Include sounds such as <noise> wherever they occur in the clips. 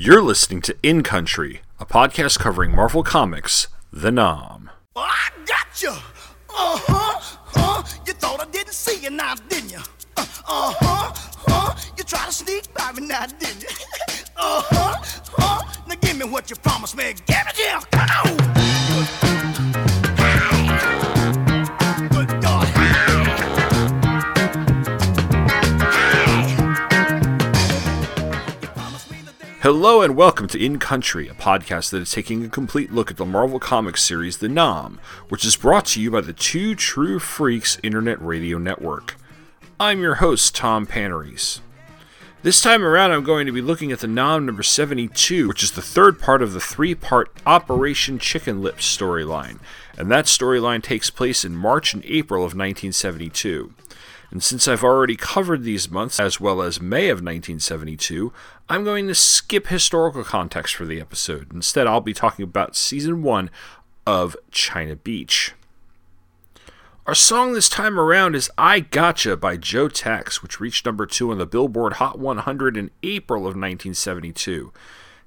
You're listening to In Country, a podcast covering Marvel Comics, The 'Nam. Well, I got you. Uh huh. Uh, you thought I didn't see you now, didn't you? Uh huh. Uh, you tried to sneak by me now, didn't you? <laughs> uh huh. Uh, now give me what you promised me. Give it here. Come on. Hello and welcome to In Country, a podcast that is taking a complete look at the Marvel Comics series The 'Nam, which is brought to you by the Two True Freaks Internet Radio Network. I'm your host, Tom Paneries. This time around, I'm going to be looking at the 'Nam number 72, which is the third part of the three part Operation Chicken Lips storyline, and that storyline takes place in March and April of 1972. And since I've already covered these months as well as May of 1972, I'm going to skip historical context for the episode. Instead, I'll be talking about season 1 of China Beach. Our song this time around is I Gotcha by Joe Tex, which reached number 2 on the Billboard Hot 100 in April of 1972.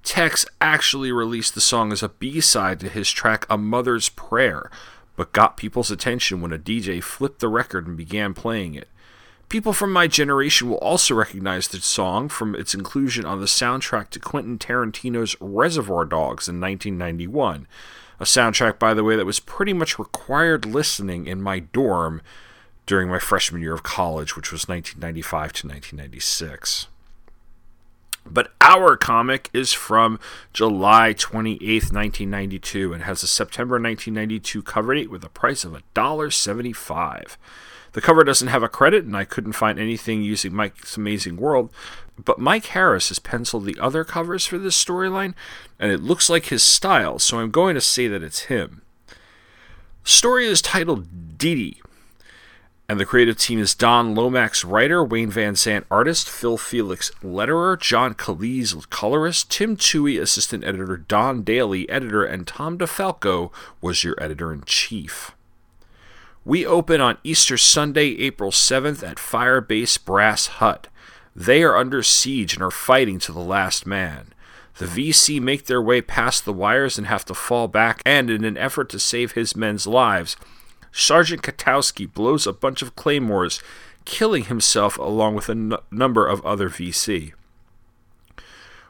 Tex actually released the song as a B side to his track A Mother's Prayer, but got people's attention when a DJ flipped the record and began playing it. People from my generation will also recognize the song from its inclusion on the soundtrack to Quentin Tarantino's Reservoir Dogs in 1991. A soundtrack, by the way, that was pretty much required listening in my dorm during my freshman year of college, which was 1995 to 1996. But our comic is from July 28th, 1992, and has a September 1992 cover date with a price of $1.75. The cover doesn't have a credit, and I couldn't find anything using Mike's Amazing World, but Mike Harris has penciled the other covers for this storyline, and it looks like his style, so I'm going to say that it's him. The story is titled Didi, and the creative team is Don Lomax, writer, Wayne Vansant, artist, Phil Felix, letterer, John Kalisz, colorist, Tim Toohey, assistant editor, Don Daly, editor, and Tom DeFalco was your editor in chief. We open on Easter Sunday, April 7th at Firebase Brass Hut. They are under siege and are fighting to the last man. The VC make their way past the wires and have to fall back, and in an effort to save his men's lives, Sergeant Katowski blows a bunch of claymores, killing himself along with a n- number of other VC.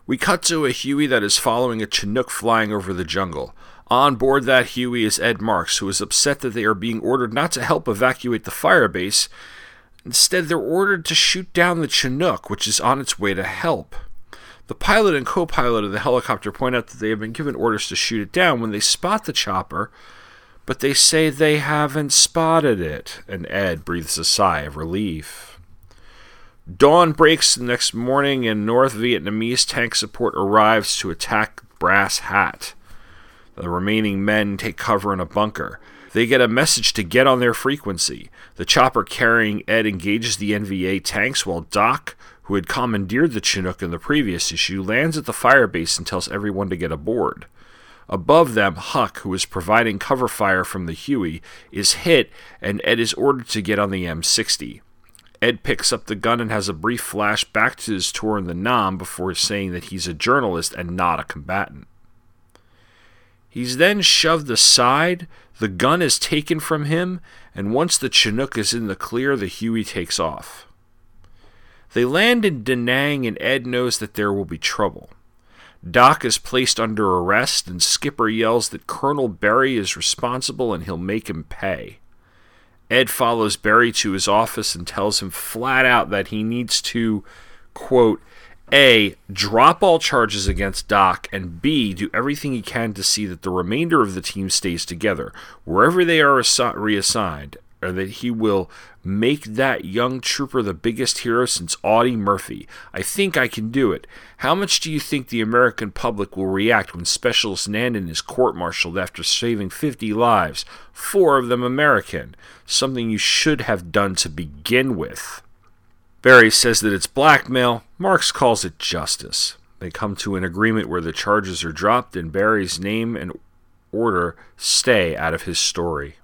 We cut to a Huey that is following a Chinook flying over the jungle. On board that Huey is Ed Marks, who is upset that they are being ordered not to help evacuate the firebase. Instead, they're ordered to shoot down the Chinook, which is on its way to help. The pilot and co pilot of the helicopter point out that they have been given orders to shoot it down when they spot the chopper, but they say they haven't spotted it, and Ed breathes a sigh of relief. Dawn breaks the next morning, and North Vietnamese tank support arrives to attack Brass Hat. The remaining men take cover in a bunker. They get a message to get on their frequency. The chopper carrying Ed engages the NVA tanks while Doc, who had commandeered the Chinook in the previous issue, lands at the firebase and tells everyone to get aboard. Above them, Huck, who is providing cover fire from the Huey, is hit, and Ed is ordered to get on the M60. Ed picks up the gun and has a brief flash back to his tour in the Nam before saying that he's a journalist and not a combatant. He's then shoved aside, the gun is taken from him, and once the Chinook is in the clear, the Huey takes off. They land in Da Nang, and Ed knows that there will be trouble. Doc is placed under arrest, and Skipper yells that Colonel Barry is responsible and he'll make him pay. Ed follows Barry to his office and tells him flat out that he needs to, quote, A, drop all charges against Doc, and B, do everything he can to see that the remainder of the team stays together, wherever they are assi- reassigned, or that he will make that young trooper the biggest hero since Audie Murphy. I think I can do it. How much do you think the American public will react when Specialist Nandon is court martialed after saving 50 lives, four of them American? Something you should have done to begin with. Barry says that it's blackmail. Marks calls it justice. They come to an agreement where the charges are dropped and Barry's name and order stay out of his story.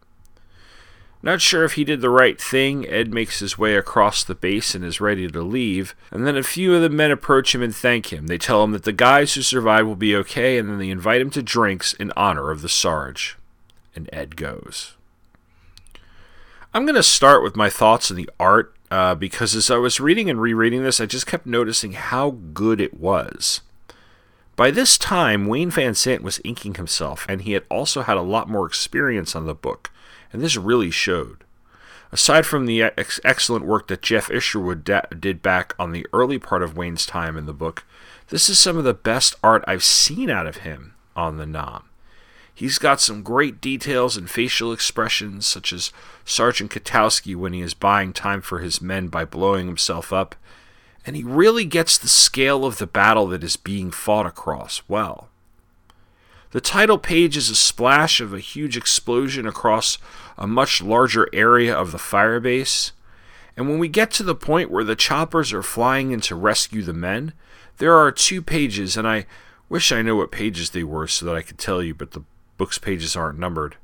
Not sure if he did the right thing, Ed makes his way across the base and is ready to leave, and then a few of the men approach him and thank him. They tell him that the guys who survived will be okay, and then they invite him to drinks in honor of the Sarge. And Ed goes. I'm going to start with my thoughts on the art uh, because as I was reading and rereading this, I just kept noticing how good it was. By this time, Wayne Vansant was inking himself, and he had also had a lot more experience on the book and this really showed. Aside from the ex- excellent work that Geof Isherwood da- did back on the early part of Wayne's time in the book, this is some of the best art I've seen out of him on the Nam. He's got some great details and facial expressions, such as Sergeant Katowski when he is buying time for his men by blowing himself up, and he really gets the scale of the battle that is being fought across well. The title page is a splash of a huge explosion across a much larger area of the firebase. And when we get to the point where the choppers are flying in to rescue the men, there are two pages, and I wish I knew what pages they were so that I could tell you, but the book's pages aren't numbered.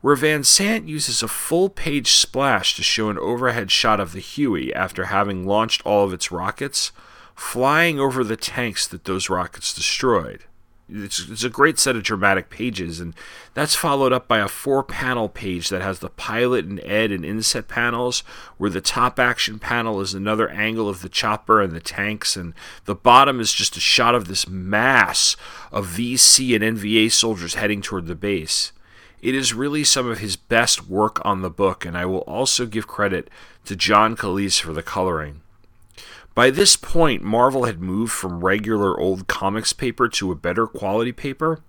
Where Vansant uses a full page splash to show an overhead shot of the Huey after having launched all of its rockets, flying over the tanks that those rockets destroyed. It's, it's, a great set of dramatic pages, and that's followed up by a four panel page that has the pilot and Ed and inset panels, where the top action panel is another angle of the chopper and the tanks, and the bottom is just a shot of this mass of VC and NVA soldiers heading toward the base. It is really some of his best work on the book, and I will also give credit to John Kalisz for the coloring. By this point, Marvel had moved from regular old comics paper to a better quality paper.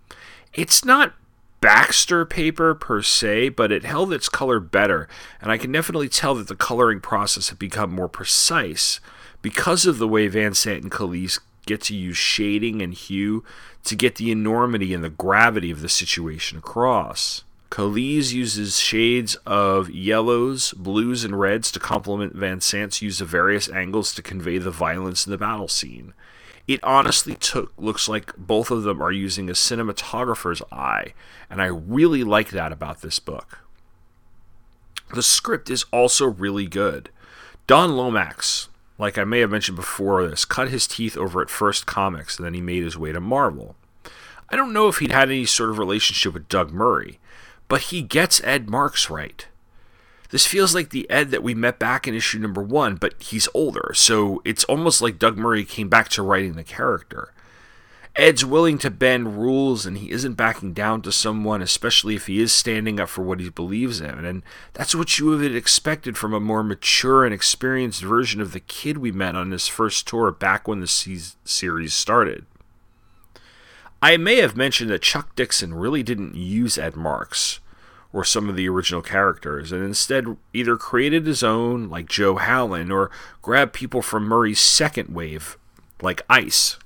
It's not Baxter paper per se, but it held its color better, and I can definitely tell that the coloring process had become more precise because of the way Vansant and Kalisz get to use shading and hue to get the enormity and the gravity of the situation across. Kalisz uses shades of yellows, blues, and reds to complement Vansant's use of various angles to convey the violence in the battle scene. It honestly took looks like both of them are using a cinematographer's eye, and I really like that about this book. The script is also really good. Don Lomax, like I may have mentioned before this, cut his teeth over at First Comics and then he made his way to Marvel. I don't know if he'd had any sort of relationship with Doug Murray, but he gets Ed Marks right. This feels like the Ed that we met back in issue number one, but he's older, so it's almost like Doug Murray came back to writing the character. Ed's willing to bend rules and he isn't backing down to someone, especially if he is standing up for what he believes in. And that's what you would have expected from a more mature and experienced version of the kid we met on his first tour back when the series started. I may have mentioned that Chuck Dixon really didn't use Ed Marks or some of the original characters, and instead either created his own, like Joe Howland, or grabbed people from Murray's second wave, like Ice.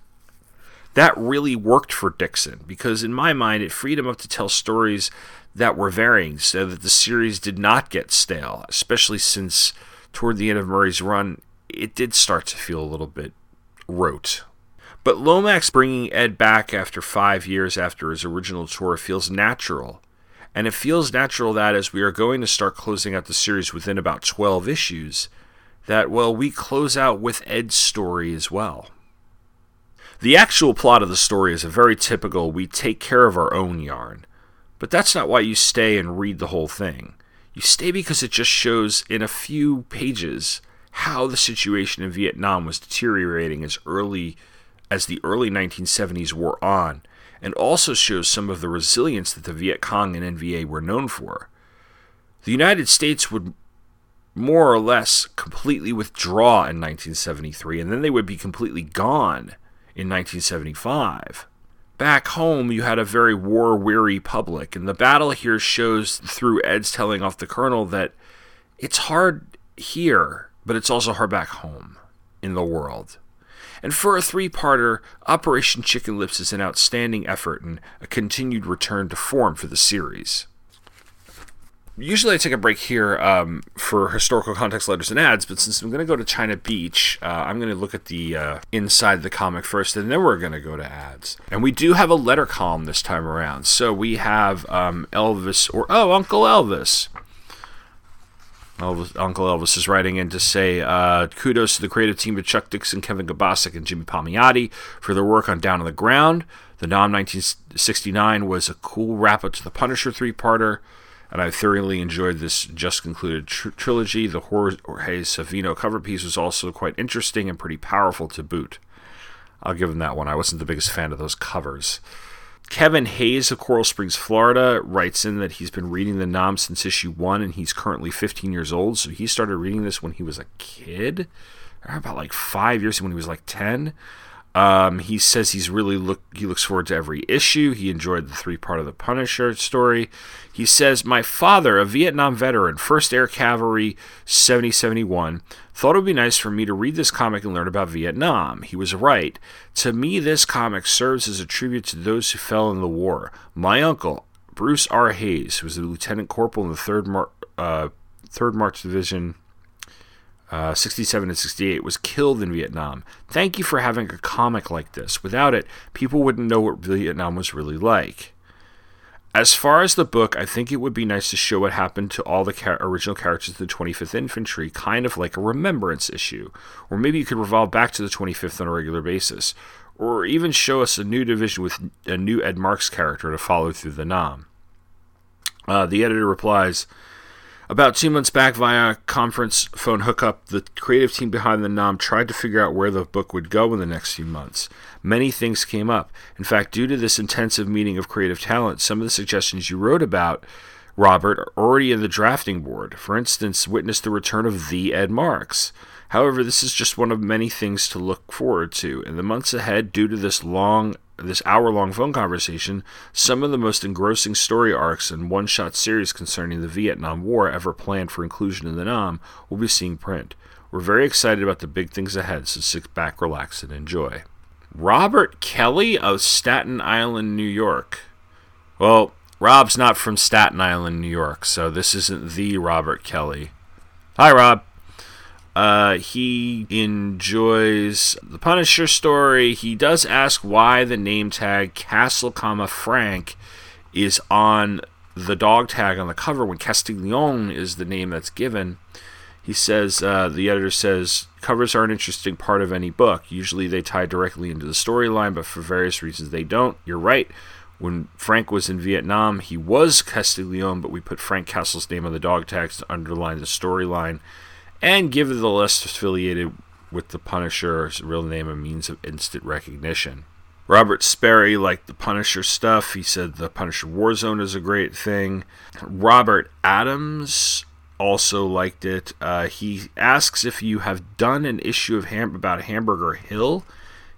That really worked for Dixon, because in my mind, it freed him up to tell stories that were varying so that the series did not get stale, especially since toward the end of Murray's run, it did start to feel a little bit rote. But Lomax bringing Ed back after five years after his original tour feels natural. And it feels natural that as we are going to start closing out the series within about 12 issues, that, well, we close out with Ed's story as well. The actual plot of the story is a very typical we take care of our own yarn. But that's not why you stay and read the whole thing. You stay because it just shows in a few pages how the situation in Vietnam was deteriorating as early as the early 1970s wore on, and also shows some of the resilience that the Viet Cong and NVA were known for. The United States would more or less completely withdraw in 1973, and then they would be completely gone in 1975. Back home, you had a very war weary public, and the battle here shows through Ed's telling off the colonel that it's hard here, but it's also hard back home in the world. And for a three parter, Operation Chicken Lips is an outstanding effort and a continued return to form for the series. Usually, I take a break here um, for historical context letters and ads, but since I'm going to go to China Beach, uh, I'm going to look at the uh, inside the comic first, and then we're going to go to ads. And we do have a letter column this time around. So we have um, Elvis, or oh, Uncle Elvis. Elvis, Uncle Elvis is writing in to say uh, kudos to the creative team of Chuck Dixon, Kevin Kobasic, and Jimmy Palmiotti for their work on Down on the Ground. The 'Nam 1969 was a cool wrap up to the Punisher three parter, and I thoroughly enjoyed this just concluded tr- trilogy. The Jorge Zaffino cover piece was also quite interesting and pretty powerful to boot. I'll give him that one. I wasn't the biggest fan of those covers. Kevin Hayes of Coral Springs, Florida, writes in that he's been reading the 'Nam since issue one, and he's currently 15 years old. So he started reading this when he was a kid, about like five years when he was like 10. Um, he says he's really look he looks forward to every issue. He enjoyed the three part of the Punisher story. He says, My father, a Vietnam veteran, 1st Air Cavalry 7071, thought it would be nice for me to read this comic and learn about Vietnam. He was right. To me, this comic serves as a tribute to those who fell in the war. My uncle, Bruce R. Hayes, was a lieutenant corporal in the 3rd, Mar- uh, 3rd March Division uh, 67 and 68, was killed in Vietnam. Thank you for having a comic like this. Without it, people wouldn't know what Vietnam was really like. As far as the book, I think it would be nice to show what happened to all the char- original characters of the 25th Infantry, kind of like a remembrance issue. Or maybe you could revolve back to the 25th on a regular basis. Or even show us a new division with a new Ed Marks character to follow through the Nam. Uh, the editor replies, about two months back, via conference phone hookup, the creative team behind the NAM tried to figure out where the book would go in the next few months. Many things came up. In fact, due to this intensive meeting of creative talent, some of the suggestions you wrote about, Robert, are already in the drafting board. For instance, witness the return of the Ed Marks. However, this is just one of many things to look forward to. In the months ahead, due to this long this hour long phone conversation some of the most engrossing story arcs and one shot series concerning the Vietnam War ever planned for inclusion in the NAM will be seeing print. We're very excited about the big things ahead, so sit back, relax, and enjoy. Robert Kelly of Staten Island, New York. Well, Rob's not from Staten Island, New York, so this isn't the Robert Kelly. Hi, Rob. Uh, he enjoys the Punisher story. He does ask why the name tag Castle, comma Frank is on the dog tag on the cover when Castiglione is the name that's given. He says uh, the editor says covers are an interesting part of any book. Usually they tie directly into the storyline, but for various reasons they don't. You're right. When Frank was in Vietnam, he was Castiglione, but we put Frank Castle's name on the dog tags to underline the storyline and give the list affiliated with the Punisher's real name a means of instant recognition. Robert Sperry liked the Punisher stuff. He said the Punisher Warzone is a great thing. Robert Adams also liked it. Uh, he asks if you have done an issue of Ham- about Hamburger Hill.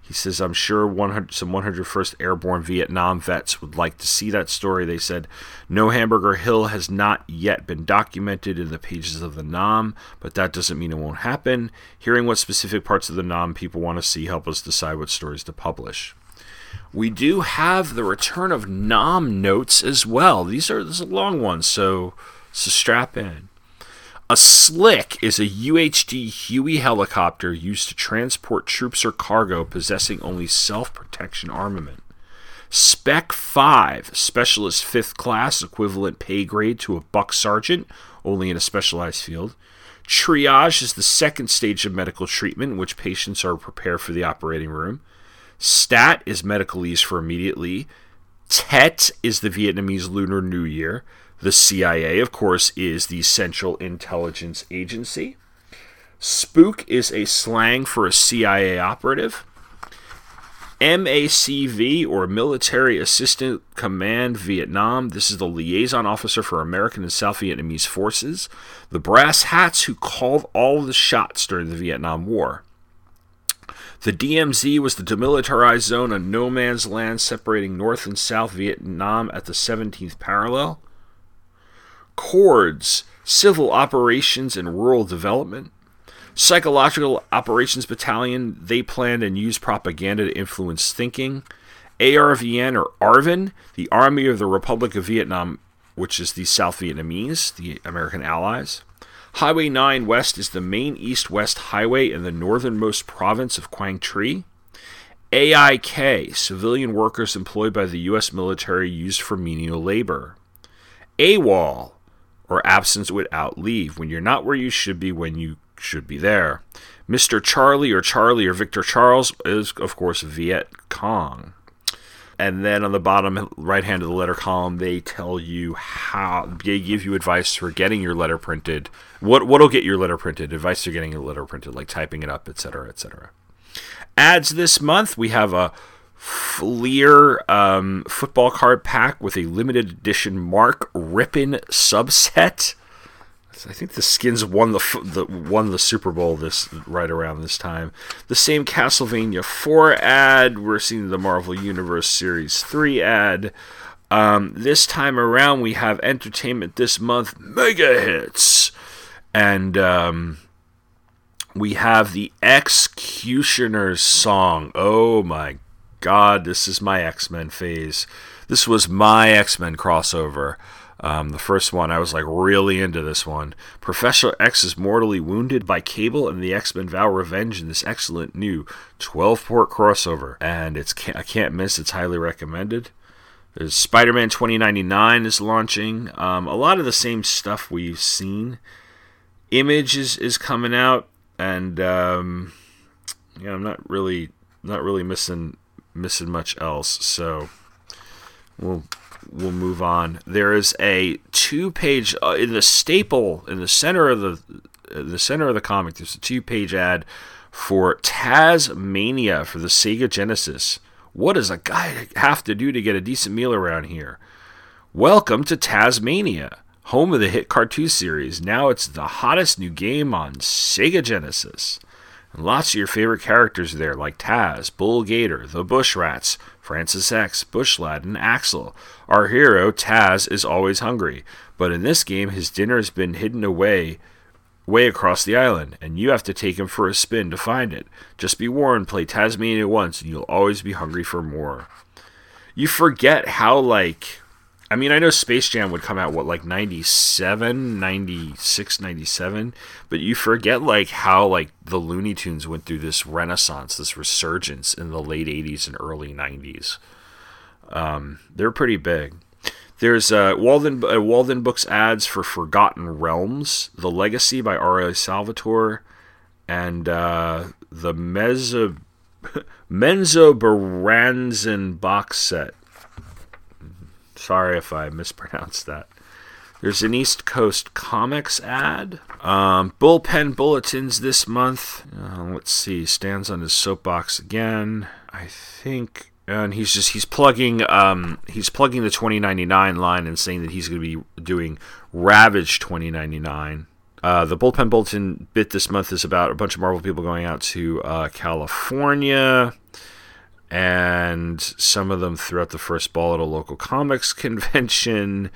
He says, I'm sure 100, some 101st Airborne Vietnam vets would like to see that story. They said, No Hamburger Hill has not yet been documented in the pages of the NAM, but that doesn't mean it won't happen. Hearing what specific parts of the NAM people want to see help us decide what stories to publish. We do have the return of NAM notes as well. These are this is a long one, so, so strap in. A slick is a UHD Huey helicopter used to transport troops or cargo possessing only self protection armament. Spec 5, Specialist 5th class, equivalent pay grade to a buck sergeant, only in a specialized field. Triage is the second stage of medical treatment in which patients are prepared for the operating room. STAT is medical ease for immediately. TET is the Vietnamese Lunar New Year. The CIA, of course, is the Central Intelligence Agency. Spook is a slang for a CIA operative. MACV, or Military Assistant Command Vietnam. This is the liaison officer for American and South Vietnamese forces, the brass hats who called all the shots during the Vietnam War. The DMZ was the demilitarized zone on no man's land separating North and South Vietnam at the 17th parallel. CORDS, Civil Operations and Rural Development. Psychological Operations Battalion, they planned and used propaganda to influence thinking. ARVN or ARVN, the Army of the Republic of Vietnam, which is the South Vietnamese, the American allies. Highway 9 West is the main east west highway in the northernmost province of Quang Tri. AIK, civilian workers employed by the U.S. military used for menial labor. AWOL, or absence without leave, when you're not where you should be when you should be there. Mr. Charlie or Charlie or Victor Charles is, of course, Viet Cong. And then on the bottom right hand of the letter column, they tell you how they give you advice for getting your letter printed. What what'll get your letter printed? Advice for getting your letter printed, like typing it up, etc., etc. Ads this month we have a Fleer um, football card pack with a limited edition Mark Rypien subset. I think the Skins won the, the won the Super Bowl this right around this time. The same Castlevania 4 ad. We're seeing the Marvel Universe Series 3 ad. Um, this time around, we have entertainment this month mega hits, and um, we have the X-Cutioners song. Oh my God, this is my X Men phase. This was my X Men crossover. Um, the first one, I was like really into this one. Professor X is mortally wounded by Cable, and the X Men vow revenge in this excellent new 12 port crossover. And it's I can't miss. It's highly recommended. There's Spider Man 2099 is launching. Um, a lot of the same stuff we've seen. Image is, is coming out, and um, yeah, I'm not really not really missing missing much else. So we'll we'll move on. There is a two-page uh, in the staple in the center of the the center of the comic. There's a two-page ad for Taz-Mania for the Sega Genesis. What does a guy have to do to get a decent meal around here? Welcome to Taz-Mania, home of the hit cartoon series. Now it's the hottest new game on Sega Genesis. And lots of your favorite characters there, like Taz, Bull Gator, the Bush Rats, Francis X, Bushlad, and Axel. Our hero, Taz, is always hungry, but in this game, his dinner has been hidden away way across the island, and you have to take him for a spin to find it. Just be warned, play Taz-Mania once, and you'll always be hungry for more. You forget how, like, I mean, I know Space Jam would come out, what, like 97, 96, 97, but you forget, like, how, like, the Looney Tunes went through this renaissance, this resurgence in the late 80s and early 90s. Um, they're pretty big. There's uh, Walden, uh, Walden Books ads for Forgotten Realms, The Legacy by R.A. Salvatore, and uh, the Mezzo, <laughs> Menzo Baranzan box set Sorry if I <laughs> mispronounced that. There's an East Coast Comics ad. Um, bullpen bulletins this month. Uh, let's see. Stands on his soapbox again. I think, and he's just he's plugging um, he's plugging the 2099 line and saying that he's going to be doing Ravage 2099. Uh, the bullpen bulletin bit this month is about a bunch of Marvel people going out to uh, California and some of them throughout the first ball at a local comics <laughs> convention.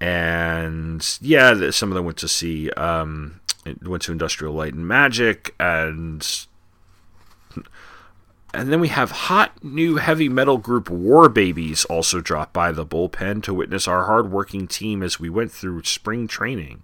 And yeah, some of them went to see, um, went to Industrial Light and Magic, and and then we have hot new heavy metal group War Babies also dropped by the bullpen to witness our hardworking team as we went through spring training.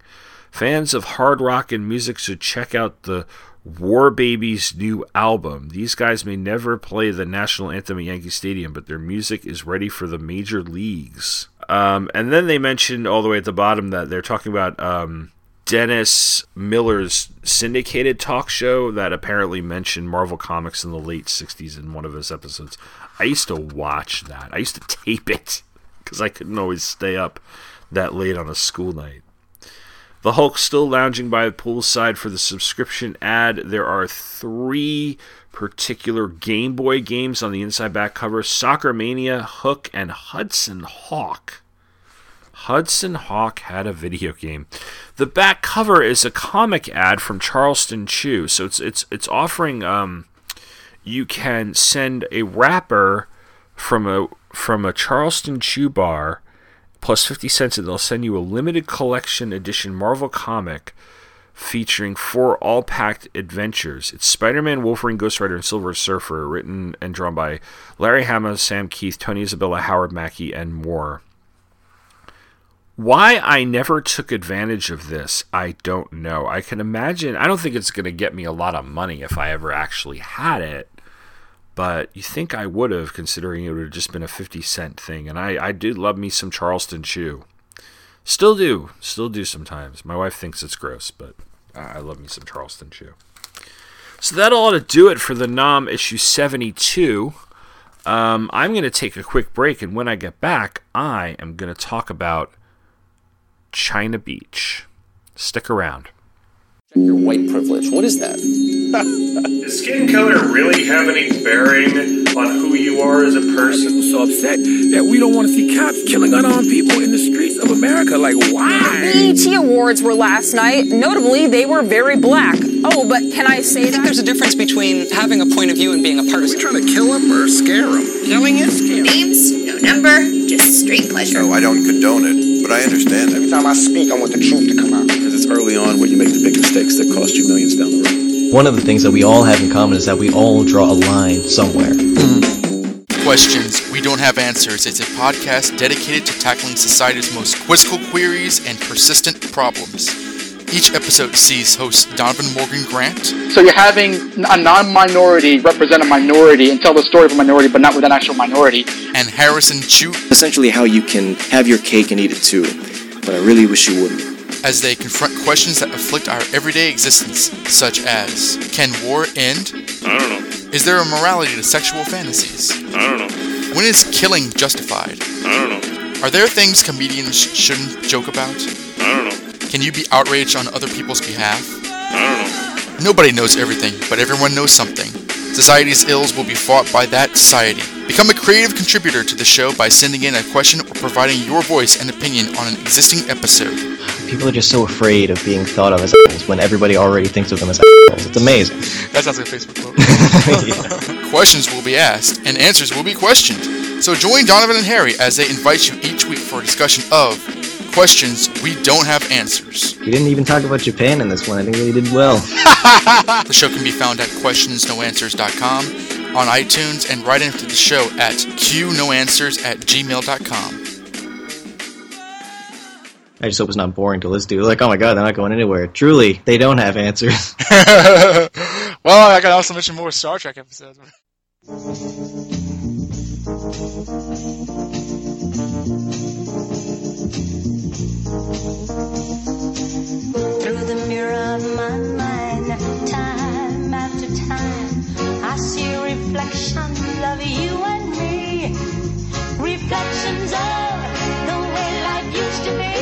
Fans of hard rock and music should check out the War Babies' new album. These guys may never play the national anthem at Yankee Stadium, but their music is ready for the major leagues. Um, and then they mentioned all the way at the bottom that they're talking about um, Dennis Miller's syndicated talk show that apparently mentioned Marvel Comics in the late 60s in one of his episodes. I used to watch that. I used to <laughs> tape it because I couldn't always stay up that late on a school night. The Hulk still lounging by the poolside for the subscription ad. There are three particular Game Boy games on the inside back cover Soccer Mania, Hook, and Hudson Hawk. Hudson Hawk had a video game. The back cover is a comic ad from Charleston Chew. So it's it's it's offering um you can send a wrapper from a from a Charleston Chew bar plus 50 cents, and they'll send you a limited collection edition Marvel comic featuring four all packed adventures. It's Spider Man, Wolverine, Ghost Rider, and Silver Surfer, written and drawn by Larry Hama, Sam Kieth, Tony Isabella, Howard Mackie, and more. Why I never took advantage of this, I don't know. I can imagine, I don't think it's going to get me a lot of money if I ever actually had it but you think I would have, considering it would have just been a 50 cent thing. And I, I do love me some Charleston Chew. Still do, still do sometimes. My wife thinks it's gross, but I love me some Charleston Chew. So that ought to do it for the 'Nam issue 72. Um, I'm going to take a quick break, and when I get back, I am going to talk about China Beach. Stick around. Your white privilege. What is that? Does skin color really have any bearing on who you are as a person? People so upset that we don't want to see cops killing unarmed people in the streets of America. Like, why? The BET Awards were last night. Notably, they were very black. Oh, but can I say I think that? there's a difference between having a point of view and being a Are we trying to kill him or scare him? Killing is scary. names, no number, just straight pleasure. No, I don't condone it, but I understand it. Every time I speak, I want the truth to come out. Because it's early on where you make the big mistakes that cost you millions down the road. One of the things that we all have in common is that we all draw a line somewhere. Questions We Don't Have Answers It's a podcast dedicated to tackling society's most quizzical queries and persistent problems. Each episode sees host Donovan Morgan Grant So you're having a non-minority represent a minority and tell the story of a minority, but not with an actual minority. and Harrison Chu Essentially, how you can have your cake and eat it too. But I really wish you wouldn't. As they confront questions that afflict our everyday existence, such as Can war end? I don't know. Is there a morality to sexual fantasies? I don't know. When is killing justified? I don't know. Are there things comedians shouldn't joke about? I don't know. Can you be outraged on other people's behalf? I don't know. Nobody knows everything, but everyone knows something. Society's ills will be fought by that society. Become a creative contributor to the show by sending in a question or providing your voice and opinion on an existing episode. People are just so afraid of being thought of as assholes when everybody already thinks of them as assholes. It's amazing. That sounds like a Facebook quote. <laughs> <laughs> Questions will be asked, and answers will be questioned. So join Donovan and Harry as they invite you each week for a discussion of questions we don't have answers. We didn't even talk about Japan in this one. I think we did well. <laughs> The show can be found at questionsnoanswers.com, on iTunes, and right into the show at qnoanswers at gmail.com. I just hope it's not boring to listen to. Like, oh my god, they're not going anywhere. Truly, they don't have answers. <laughs> well, I can also mention more Star Trek episodes. Of my mind, time after time, I see reflections of you and me. Reflections of the way life used to be.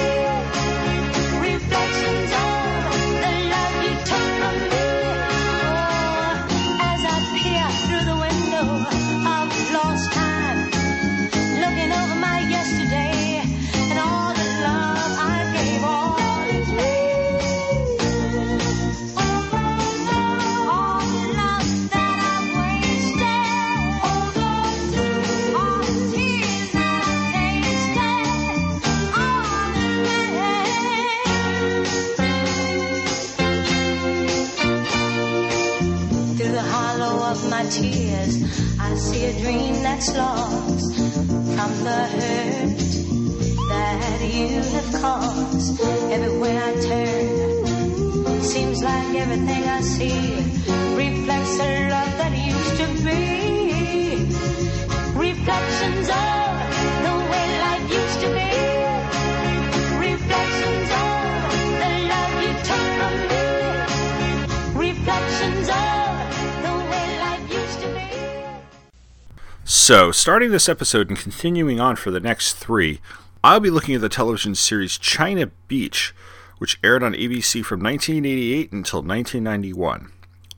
So, starting this episode and continuing on for the next three, I'll be looking at the television series China Beach, which aired on ABC from 1988 until 1991.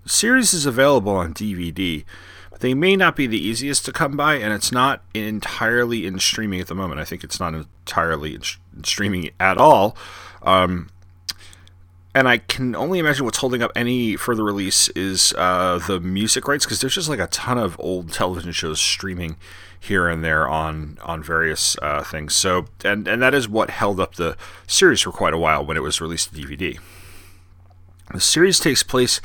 The series is available on DVD, but they may not be the easiest to come by, and it's not entirely in streaming at the moment. I think it's not entirely in, sh- in streaming at all. Um, and I can only imagine what's holding up any further release is uh, the music rights because there's just like a ton of old television shows streaming here and there on on various uh, things. So and and that is what held up the series for quite a while when it was released to DVD. The series takes place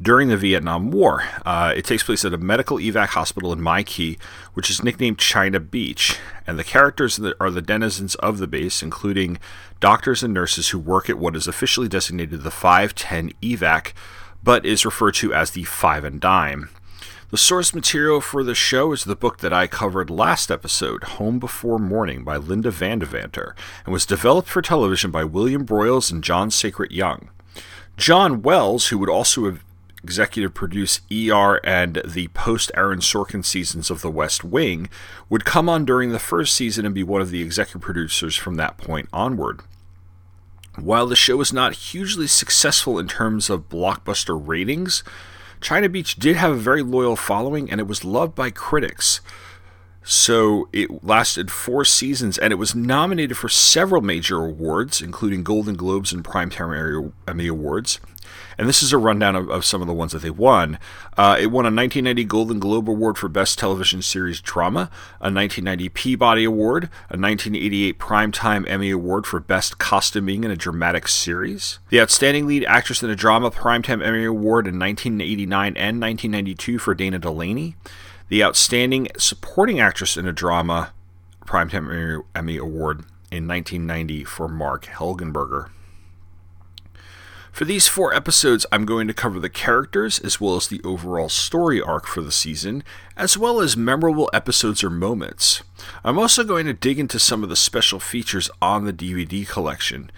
during the Vietnam War. Uh, it takes place at a medical evac hospital in Mai Key, which is nicknamed China Beach, and the characters are the denizens of the base, including doctors and nurses who work at what is officially designated the 510 evac, but is referred to as the Five and Dime. The source material for the show is the book that I covered last episode, Home Before Morning by Lynda Van Devanter, and was developed for television by William Broyles and John Sacret Young. John Wells, who would also have executive produce ER and the post Aaron Sorkin seasons of The West Wing, would come on during the first season and be one of the executive producers from that point onward. While the show was not hugely successful in terms of blockbuster ratings, China Beach did have a very loyal following and it was loved by critics. So it lasted four seasons and it was nominated for several major awards, including Golden Globes and Primetime Emmy Awards. And this is a rundown of, of some of the ones that they won. Uh, it won a 1990 Golden Globe Award for Best Television Series Drama, a 1990 Peabody Award, a 1988 Primetime Emmy Award for Best Costuming in a Dramatic Series, the Outstanding Lead Actress in a Drama Primetime Emmy Award in 1989 and 1992 for Dana Delany, the Outstanding Supporting Actress in a Drama Primetime Emmy Award in 1990 for Marg Helgenberger. For these four episodes, I'm going to cover the characters as well as the overall story arc for the season, as well as memorable episodes or moments. I'm also going to dig into some of the special features on the DVD collection,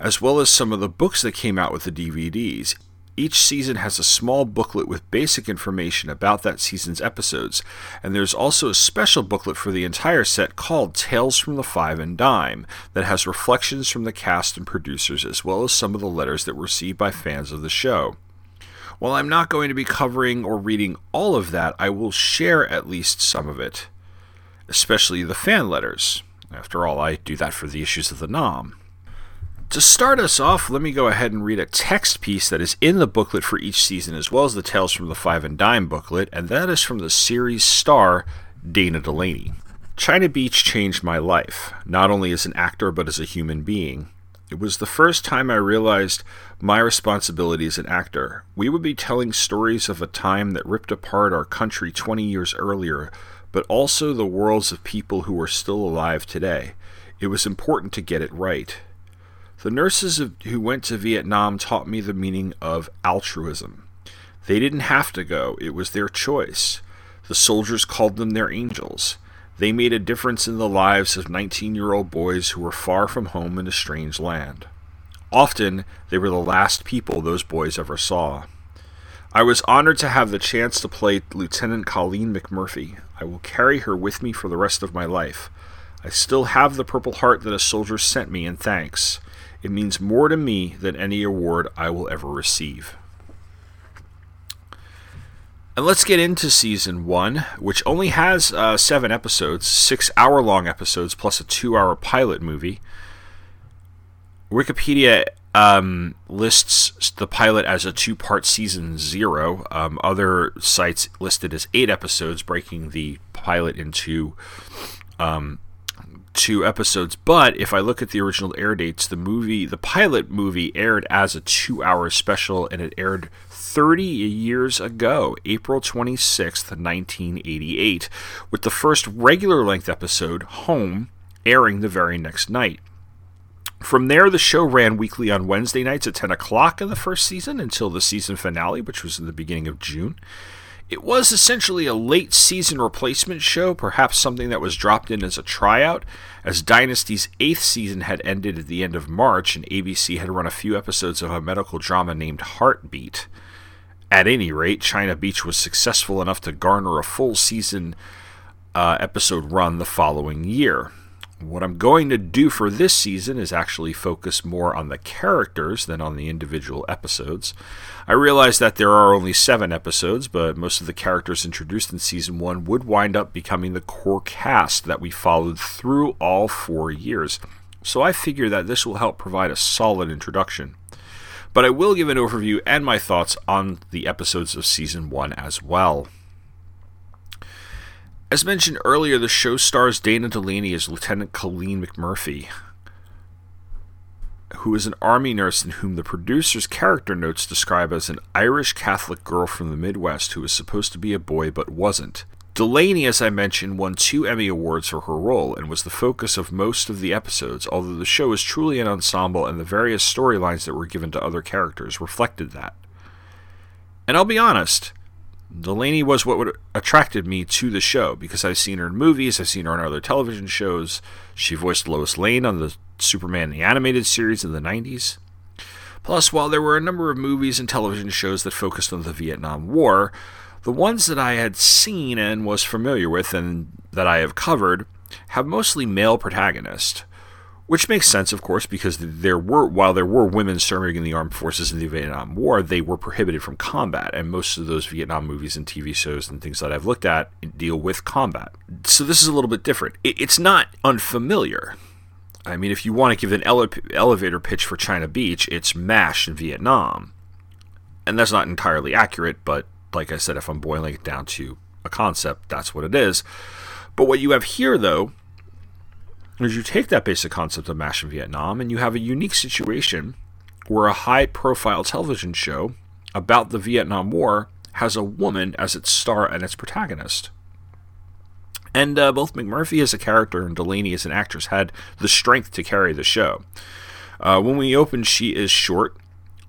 as well as some of the books that came out with the DVDs, each season has a small booklet with basic information about that season's episodes, and there's also a special booklet for the entire set called Tales from the Five and Dime that has reflections from the cast and producers as well as some of the letters that were received by fans of the show. While I'm not going to be covering or reading all of that, I will share at least some of it, especially the fan letters. After all, I do that for the issues of the NAM. To start us off, let me go ahead and read a text piece that is in the booklet for each season, as well as the Tales from the Five and Dime booklet, and that is from the series star Dana Delany. China Beach changed my life, not only as an actor, but as a human being. It was the first time I realized my responsibility as an actor. We would be telling stories of a time that ripped apart our country 20 years earlier, but also the worlds of people who are still alive today. It was important to get it right. The nurses who went to Vietnam taught me the meaning of altruism. They didn't have to go, it was their choice. The soldiers called them their angels. They made a difference in the lives of 19 year old boys who were far from home in a strange land. Often, they were the last people those boys ever saw. I was honored to have the chance to play Lieutenant Colleen McMurphy. I will carry her with me for the rest of my life. I still have the Purple Heart that a soldier sent me in thanks. It means more to me than any award I will ever receive. And let's get into season one, which only has uh, seven episodes, six hour long episodes, plus a two hour pilot movie. Wikipedia um, lists the pilot as a two part season zero. Um, other sites listed as eight episodes, breaking the pilot into um, two episodes. But if I look at the original air dates, the movie, the pilot movie, aired as a two hour special and it aired 30 years ago, April 26th, 1988, with the first regular length episode, Home, airing the very next night. From there, the show ran weekly on Wednesday nights at 10 o'clock in the first season until the season finale, which was in the beginning of June. It was essentially a late season replacement show, perhaps something that was dropped in as a tryout, as Dynasty's eighth season had ended at the end of March and ABC had run a few episodes of a medical drama named Heartbeat. At any rate, China Beach was successful enough to garner a full season uh, episode run the following year. What I'm going to do for this season is actually focus more on the characters than on the individual episodes. I realize that there are only seven episodes, but most of the characters introduced in season one would wind up becoming the core cast that we followed through all four years. So I figure that this will help provide a solid introduction. But I will give an overview and my thoughts on the episodes of season one as well. As mentioned earlier, the show stars Dana Delany as Lieutenant Colleen McMurphy, who is an army nurse and whom the producer's character notes describe as an Irish Catholic girl from the Midwest who was supposed to be a boy but wasn't. Delany, as I mentioned, won two Emmy Awards for her role and was the focus of most of the episodes, although the show is truly an ensemble and the various storylines that were given to other characters reflected that. And I'll be honest, Delany was what attracted me to the show because I've seen her in movies, I've seen her on other television shows. She voiced Lois Lane on the Superman the Animated Series in the 90s. Plus, while there were a number of movies and television shows that focused on the Vietnam War, the ones that I had seen and was familiar with and that I have covered have mostly male protagonists. Which makes sense, of course, because there were while there were women serving in the armed forces in the Vietnam War, they were prohibited from combat, and most of those Vietnam movies and TV shows and things that I've looked at deal with combat. So this is a little bit different. It's not unfamiliar. I mean, if you want to give an ele- elevator pitch for China Beach, it's MASH in Vietnam, and that's not entirely accurate. But like I said, if I'm boiling it down to a concept, that's what it is. But what you have here, though, is you take that basic concept of MASH in Vietnam and you have a unique situation where a high profile television show about the Vietnam War has a woman as its star and its protagonist. And uh, both McMurphy as a character and Delany as an actress had the strength to carry the show. Uh, when we open, she is short.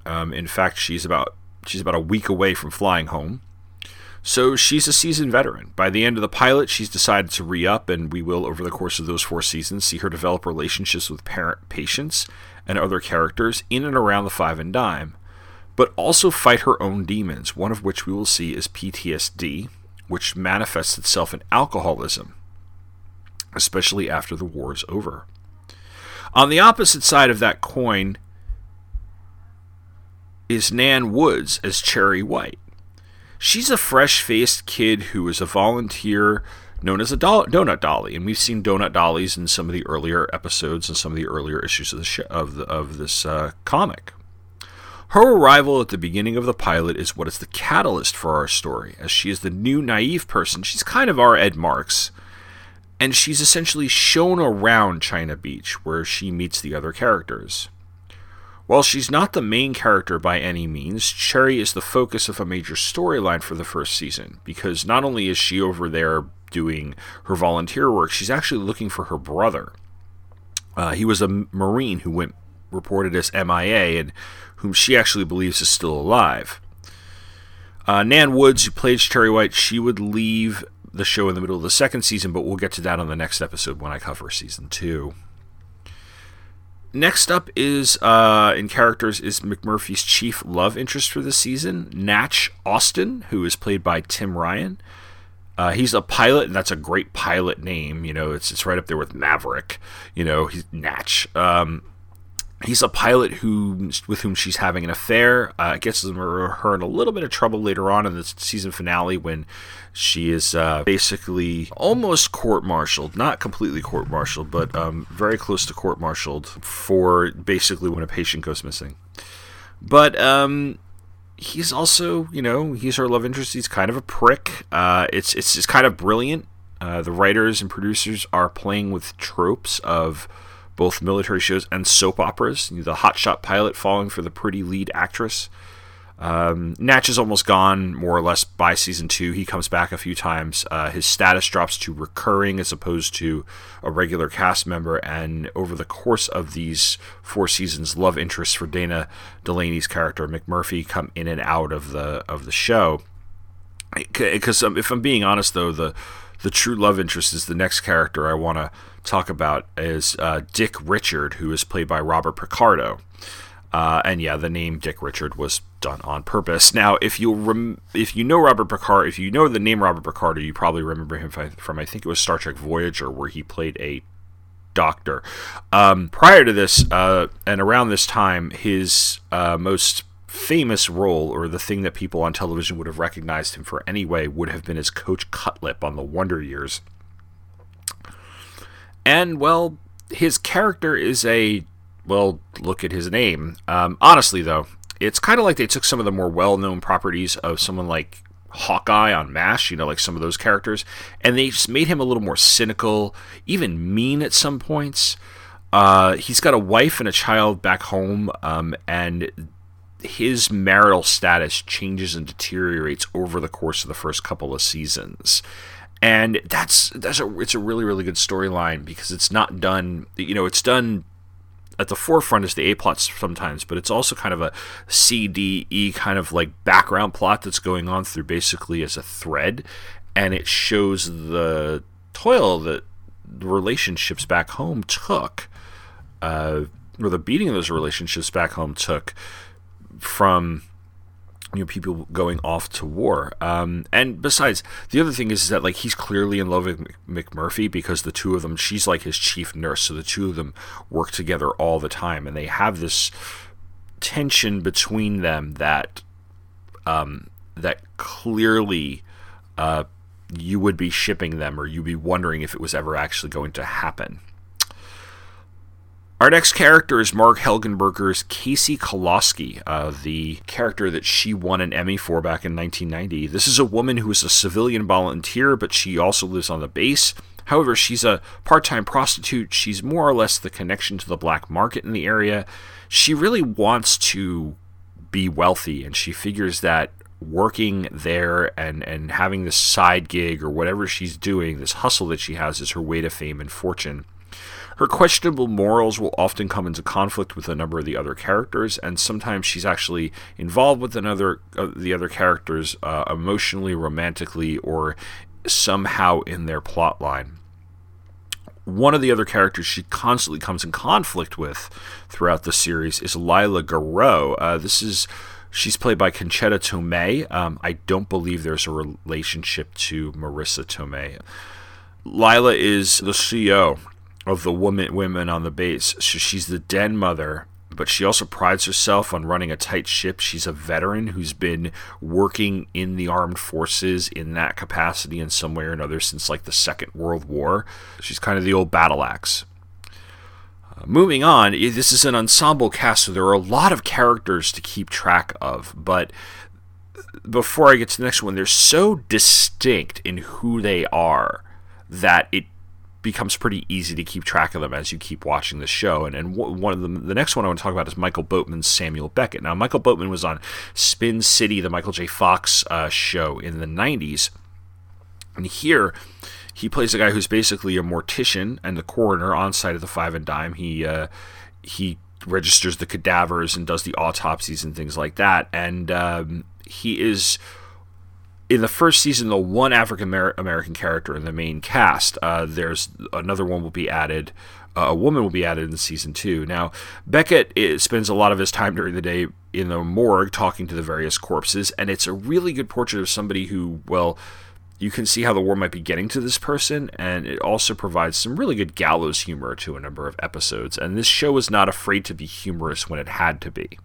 Um, in fact, she's about she's about a week away from flying home. So she's a seasoned veteran. By the end of the pilot, she's decided to re up, and we will, over the course of those four seasons, see her develop relationships with parent patients and other characters in and around the Five and Dime, but also fight her own demons, one of which we will see is PTSD, which manifests itself in alcoholism, especially after the war is over. On the opposite side of that coin is Nan Woods as Cherry White. She's a fresh faced kid who is a volunteer known as a do- donut dolly, and we've seen donut dollies in some of the earlier episodes and some of the earlier issues of the sh- of, the, of this uh, comic. Her arrival at the beginning of the pilot is what is the catalyst for our story, as she is the new naive person. She's kind of our Ed Marks, and she's essentially shown around China Beach, where she meets the other characters. While she's not the main character by any means, Cherry is the focus of a major storyline for the first season, because not only is she over there doing her volunteer work, she's actually looking for her brother. Uh, he was a Marine who went reported as MIA and whom she actually believes is still alive. Uh, Nan Woods, who played Cherry White, she would leave the show in the middle of the second season, but we'll get to that on the next episode when I cover season two. Next up is uh, in characters is McMurphy's chief love interest for the season, Natch Austin, who is played by Tim Ryan. Uh, he's a pilot, and that's a great pilot name. You know, it's it's right up there with Maverick. You know, he's Natch. Um, he's a pilot who with whom she's having an affair. Uh, gets her in a little bit of trouble later on in the season finale when she is uh, basically almost court-martialed, not completely court-martialed, but um, very close to court-martialed for basically when a patient goes missing. But um, he's also, you know, he's her love interest. He's kind of a prick. Uh, it's, it's it's kind of brilliant. Uh, the writers and producers are playing with tropes of both military shows and soap operas. you The hotshot pilot falling for the pretty lead actress. Um, Natch is almost gone, more or less, by season two. He comes back a few times. Uh, his status drops to recurring as opposed to a regular cast member. And over the course of these four seasons, love interests for Dana Delany's character McMurphy come in and out of the of the show. Because um, if I'm being honest, though, the the true love interest is the next character I want to talk about is uh, Dick Richard, who is played by Robert Picardo. Uh, and yeah, the name Dick Richard was done on purpose. <laughs> Now, if you rem- if you know Robert Picardo, if you know the name Robert Picardo, you probably remember him from I think it was Star Trek Voyager, where he played a doctor. Um, prior to this, uh, and around this time, his uh, most famous role, or the thing that people on television would have recognized him for anyway, would have been as Coach Cutlip on the Wonder Years. And well, his character is a well, look at his name. Um, honestly, though, it's kind of like they took some of the more well-known properties of someone like Hawkeye on MASH, you know, like some of those characters, and they just made him a little more cynical, even mean at some points. Uh, he's got a wife and a child back home, um, and his marital status changes and deteriorates over the course of the first couple of seasons. And that's that's a it's a really really good storyline because it's not done you know it's done at the forefront is the A plot sometimes, but it's also kind of a C D E kind of like background plot that's going on through basically as a thread, and it shows the toil that the relationships back home took, uh, or the beating of those relationships back home took from you know people going off to war. Um, and besides the other thing is, is that like he's clearly in love with mcmurphy because the two of them she's like his chief nurse. So the two of them work together all the time and they have this tension between them that um, that clearly uh, you would be shipping them or you'd be wondering if it was ever actually going to happen our next character is Marg Helgenberger's K.C. Koloski, uh, the character that she won an Emmy for back in 1990. This is a woman who is a civilian volunteer, but she also lives on the base. However, she's a part time prostitute. She's more or less the connection to the black market in the area. She really wants to be wealthy, and she figures that working there and, and having this side gig or whatever she's doing, this hustle that she has, is her way to fame and fortune. Her questionable morals will often come into conflict with a number of the other characters, and sometimes she's actually involved with another uh, the other characters uh, emotionally, romantically, or somehow in their plot line. One of the other characters she constantly comes in conflict with throughout the series is Lila Garreau. Uh, this is She's played by Concetta Tomei. Um, I don't believe there's a relationship to Marisa Tomei. Lila is the CEO of the woman women on the base. So she's the den mother, but she also prides herself on running a tight ship. She's a veteran who's been working in the armed forces in that capacity in some way or another since like the Second World War. She's kind of the old battle axe. Uh, moving on, this is an ensemble cast, so there are a lot of characters to keep track of, but before I get to the next one, they're so distinct in who they are that it becomes pretty easy to keep track of them as you keep watching the show. And, and one of them, the next one I want to talk about is Michael Boatman's Samuel Beckett. Now, Michael Boatman was on Spin City, the Michael J. Fox uh, show in the 90s. And here, he plays a guy who's basically a mortician and the coroner on site of the Five and Dime. He, uh, he registers the cadavers and does the autopsies and things like that. And um, he is in the first season, the one African American character in the main cast. Uh, there's another one will be added. Uh, a woman will be added in season two. Now, Beckett is, spends a lot of his time during the day in the morgue talking to the various corpses, and it's a really good portrait of somebody who, well, you can see how the war might be getting to this person, and it also provides some really good gallows humor to a number of episodes. And this show was not afraid to be humorous when it had to be.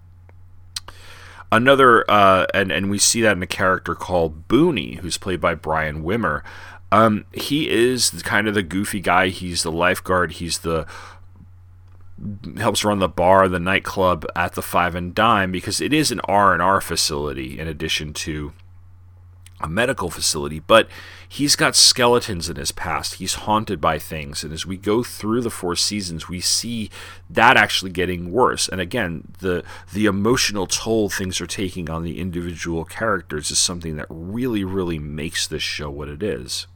Another, uh, and, and we see that in a character called Boonie, who's played by Brian Wimmer. Um, he is kind of the goofy guy. He's the lifeguard. He's the helps run the bar, the nightclub at the Five and Dime because it is an R and R facility in addition to a medical facility, but he's got skeletons in his past. He's haunted by things. And as we go through the four seasons, we see that actually getting worse. And again, the the emotional toll things are taking on the individual characters is something that really, really makes this show what it is.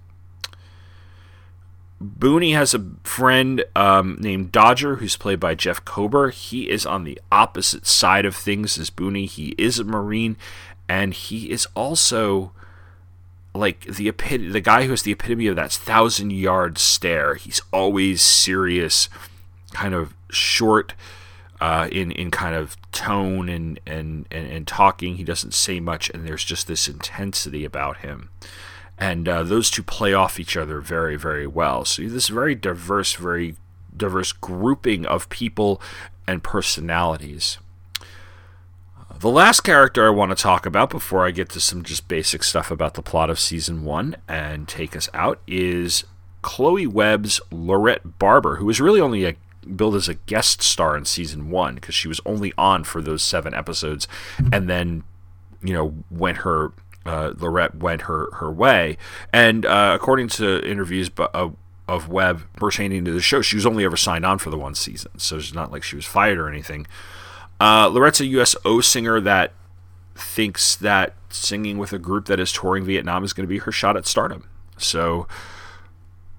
Boonie has a friend um, named Dodger, who's played by Jeff Kober. He is on the opposite side of things as Boonie. He is a Marine, and he is also like the epit- the guy who is the epitome of that thousand yard stare. He's always serious, kind of short uh, in in kind of tone and, and and and talking. He doesn't say much, and there's just this intensity about him. And uh, those two play off each other very very well. So this very diverse, very diverse grouping of people and personalities. The last character I want to talk about before I get to some just basic stuff about the plot of season one and take us out is Chloe Webb's Laurette Barber, who was really only a, billed as a guest star in season one because she was only on for those seven episodes, and then you know went her uh, Laurette went her her way. And uh, according to interviews, but. Uh, of Webb pertaining to the show, she was only ever signed on for the one season, so it's not like she was fired or anything. Uh, USO singer that thinks that singing with a group that is touring Vietnam is going to be her shot at stardom. So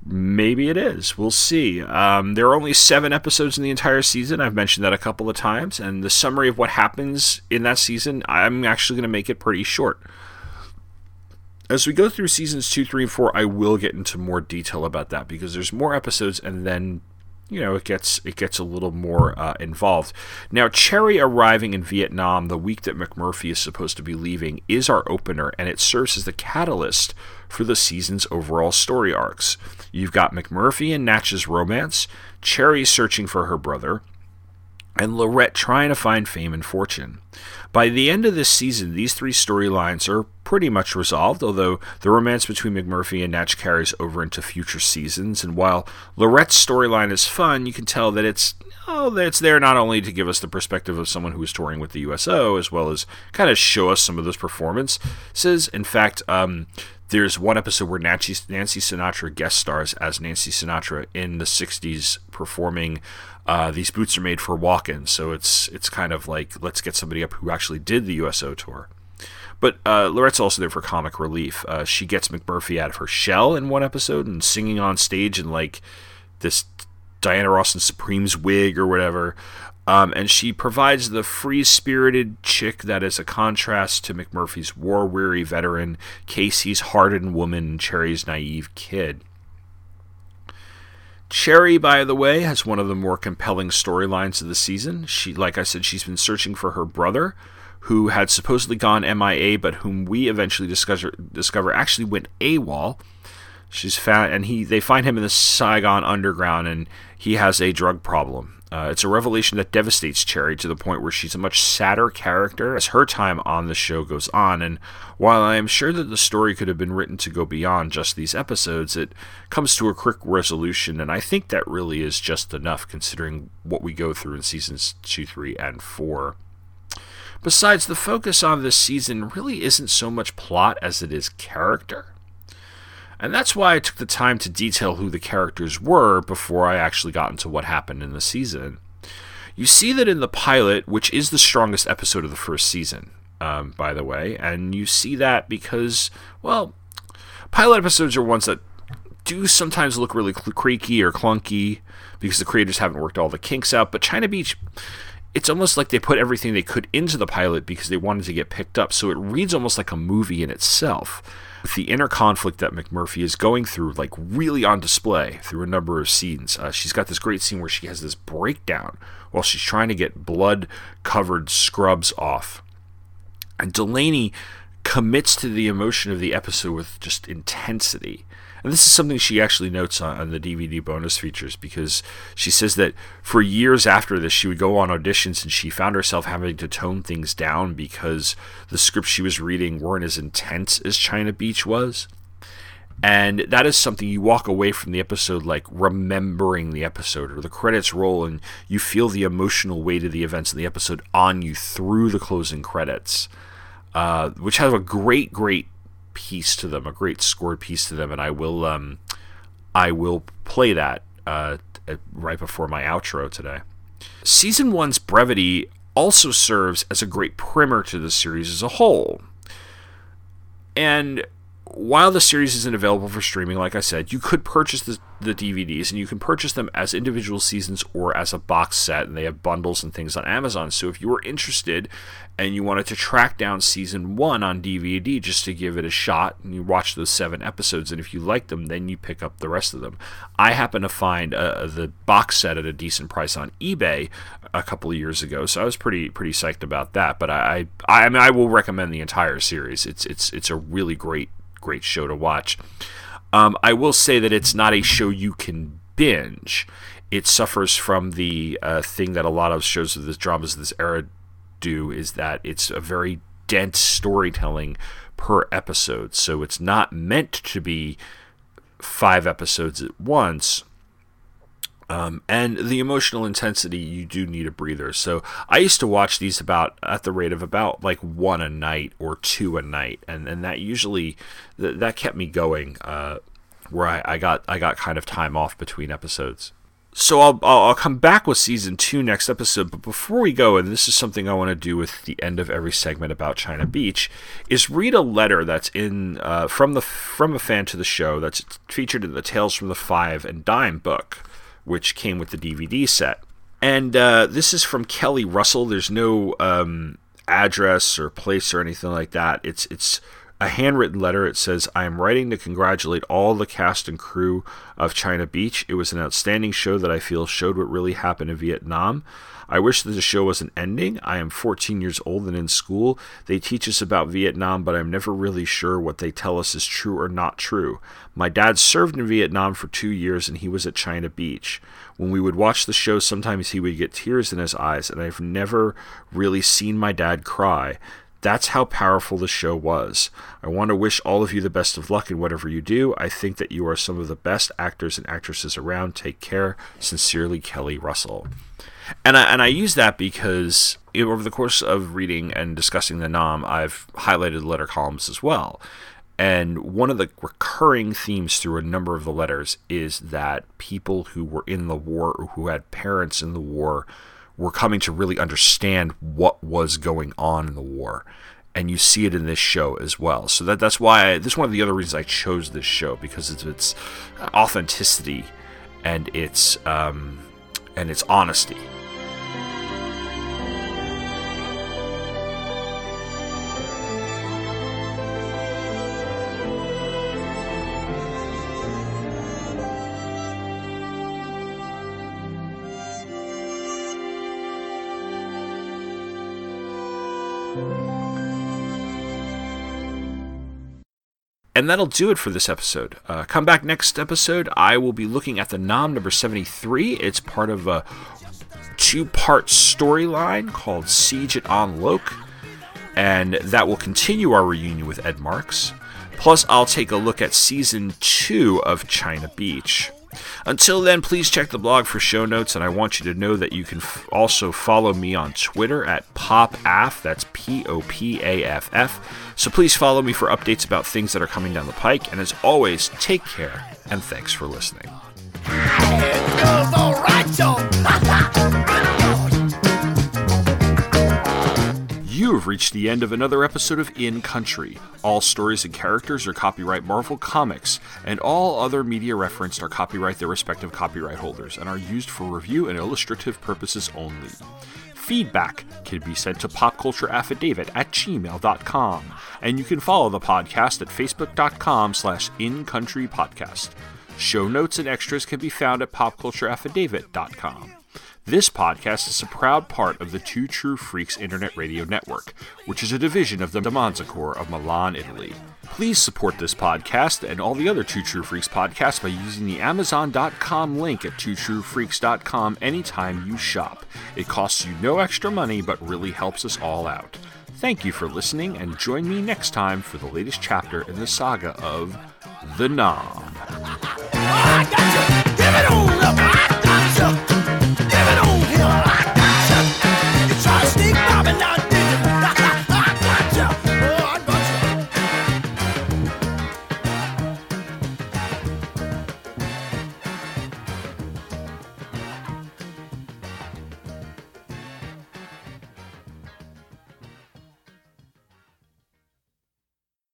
maybe it is. We'll see. Um, there are only seven episodes in the entire season. I've mentioned that a couple of times, and the summary of what happens in that season, I'm actually going to make it pretty short. As we go through seasons two, three, and four, I will get into more detail about that because there's more episodes, and then you know it gets it gets a little more uh, involved. Now, Cherry arriving in Vietnam the week that McMurphy is supposed to be leaving is our opener, and it serves as the catalyst for the season's overall story arcs. You've got McMurphy and Natch's romance, Cherry searching for her brother, and Laurette trying to find fame and fortune. By the end of this season, these three storylines are pretty much resolved, although the romance between McMurphy and Natch carries over into future seasons. And while Laurette's storyline is fun, you can tell that it's oh, it's there not only to give us the perspective of someone who is touring with the USO, as well as kind of show us some of those performances. In fact, um, there's one episode where Nancy, Nancy Sinatra guest stars as Nancy Sinatra in the 60s performing uh, These Boots Are Made for Walking. So it's, it's kind of like, let's get somebody up who actually did the USO tour. But uh, Laurette's also there for comic relief. Uh, she gets McMurphy out of her shell in one episode and singing on stage in like this Diana Ross and Supreme's wig or whatever. Um, and she provides the free spirited chick that is a contrast to McMurphy's war weary veteran, K.C.'s hardened woman, and Cherry's naive kid. Cherry, by the way, has one of the more compelling storylines of the season. She, like I said, she's been searching for her brother, who had supposedly gone MIA, but whom we eventually discover discover actually went AWOL. She's found, and he they find him in the Saigon underground, and he has a drug problem. Uh, it's a revelation that devastates Cherry to the point where she's a much sadder character as her time on the show goes on. And while I am sure that the story could have been written to go beyond just these episodes, it comes to a quick resolution, and I think that really is just enough considering what we go through in seasons 2, 3, and 4. Besides, the focus on this season really isn't so much plot as it is character. And that's why I took the time to detail who the characters were before I actually got into what happened in the season. You see that in the pilot, which is the strongest episode of the first season, um, by the way, and you see that because, well, pilot episodes are ones that do sometimes look really creaky or clunky because the creators haven't worked all the kinks out, but China Beach it's almost like they put everything they could into the pilot because they wanted to get picked up. So it reads almost like a movie in itself the inner conflict that McMurphy is going through, like really on display through a number of scenes. Uh, she's got this great scene where she has this breakdown while she's trying to get blood covered scrubs off. And Delany commits to the emotion of the episode with just intensity. And this is something she actually notes on, on, the DVD bonus features because she says that for years after this, she would go on auditions and she found herself having to tone things down because the scripts she was reading weren't as intense as China Beach was. And that is something you walk away from the episode like remembering the episode or the credits roll and you feel the emotional weight of the events in the episode on you through the closing credits. Uh, which have a great, great piece to them, a great scored piece to them, and I will um, I will play that uh, right before my outro today. Season one's brevity also serves as a great primer to the series as a whole. And while the series isn't available for streaming, like I said, you could purchase the, the DVDs and you can purchase them as individual seasons or as a box set, and they have bundles and things on Amazon. So if you were interested and you wanted to track down season one on DVD just to give it a shot, and you watch those seven episodes, and if you like them, then you pick up the rest of them. I happen to find uh, the box set at a decent price on eBay a couple of years ago, so I was pretty pretty psyched about that. But I I, I mean I will recommend the entire series. It's it's it's a really great great show to watch. Um, I will say that it's not a show you can binge. It suffers from the uh, thing that a lot of shows of this dramas of this era do is that it's a very dense storytelling per episode. So it's not meant to be five episodes at once. Um, and the emotional intensity, you do need a breather. So I used to watch these about at the rate of about like one a night or two a night, and and that usually th- that kept me going. Uh, where I, I got I got kind of time off between episodes. so I'll, I'll, come back with season two next episode. But before we go, and this is something I want to do with the end of every segment about China Beach, is read a letter that's in uh, from the from a fan to the show that's featured in the Tales from the Five and Dime book, which came with the DVD set. And uh, this is from Kelly Russell. There's no um, address or place or anything like that. It's it's a handwritten letter. It says, I am writing to congratulate all the cast and crew of China Beach. It was an outstanding show that I feel showed what really happened in Vietnam. I wish that the show wasn't ending. I am 14 years old and in school. They teach us about Vietnam, but I'm never really sure what they tell us is true or not true. My dad served in Vietnam for two years and he was at China Beach. When we would watch the show, sometimes he would get tears in his eyes, and I've never really seen my dad cry. That's how powerful the show was. I want to wish all of you the best of luck in whatever you do. I think that you are some of the best actors and actresses around. Take care. Sincerely, Kelly Russell. And I, and I use that because over the course of reading and discussing the 'Nam, I've highlighted letter columns as well. And one of the recurring themes through a number of the letters is that people who were in the war or who had parents in the war were coming to really understand what was going on in the war and you see it in this show as well. So that that's why I, this is one of the other reasons I chose this show because of its authenticity and its um, and its honesty. And that'll do it for this episode. Uh, come back next episode. I will be looking at the 'Nam number 73. It's part of a two part storyline called Siege at An Loc. And that will continue our reunion with Ed Marks. Plus, I'll take a look at season two of China Beach. Until then, please check the blog for show notes, and I want you to know that you can f- also follow me on Twitter at PopAff. That's P O P A F F. So please follow me for updates about things that are coming down the pike. And as always, take care, and thanks for listening. <laughs> You have reached the end of another episode of In Country. All stories and characters are copyright Marvel Comics, and all other media referenced are copyright their respective copyright holders and are used for review and illustrative purposes only. Feedback can be sent to popcultureaffidavit at gmail.com, and you can follow the podcast at facebook.com slash incountrypodcast. Show notes and extras can be found at popcultureaffidavit.com. This podcast is a proud part of the Two True Freaks Internet Radio Network, which is a division of the Manzacor of Milan, Italy. Please support this podcast and all the other Two True Freaks podcasts by using the Amazon.com link at twotruefreaks.com anytime you shop. It costs you no extra money, but really helps us all out. Thank you for listening, and join me next time for the latest chapter in the saga of The Nom. Nam.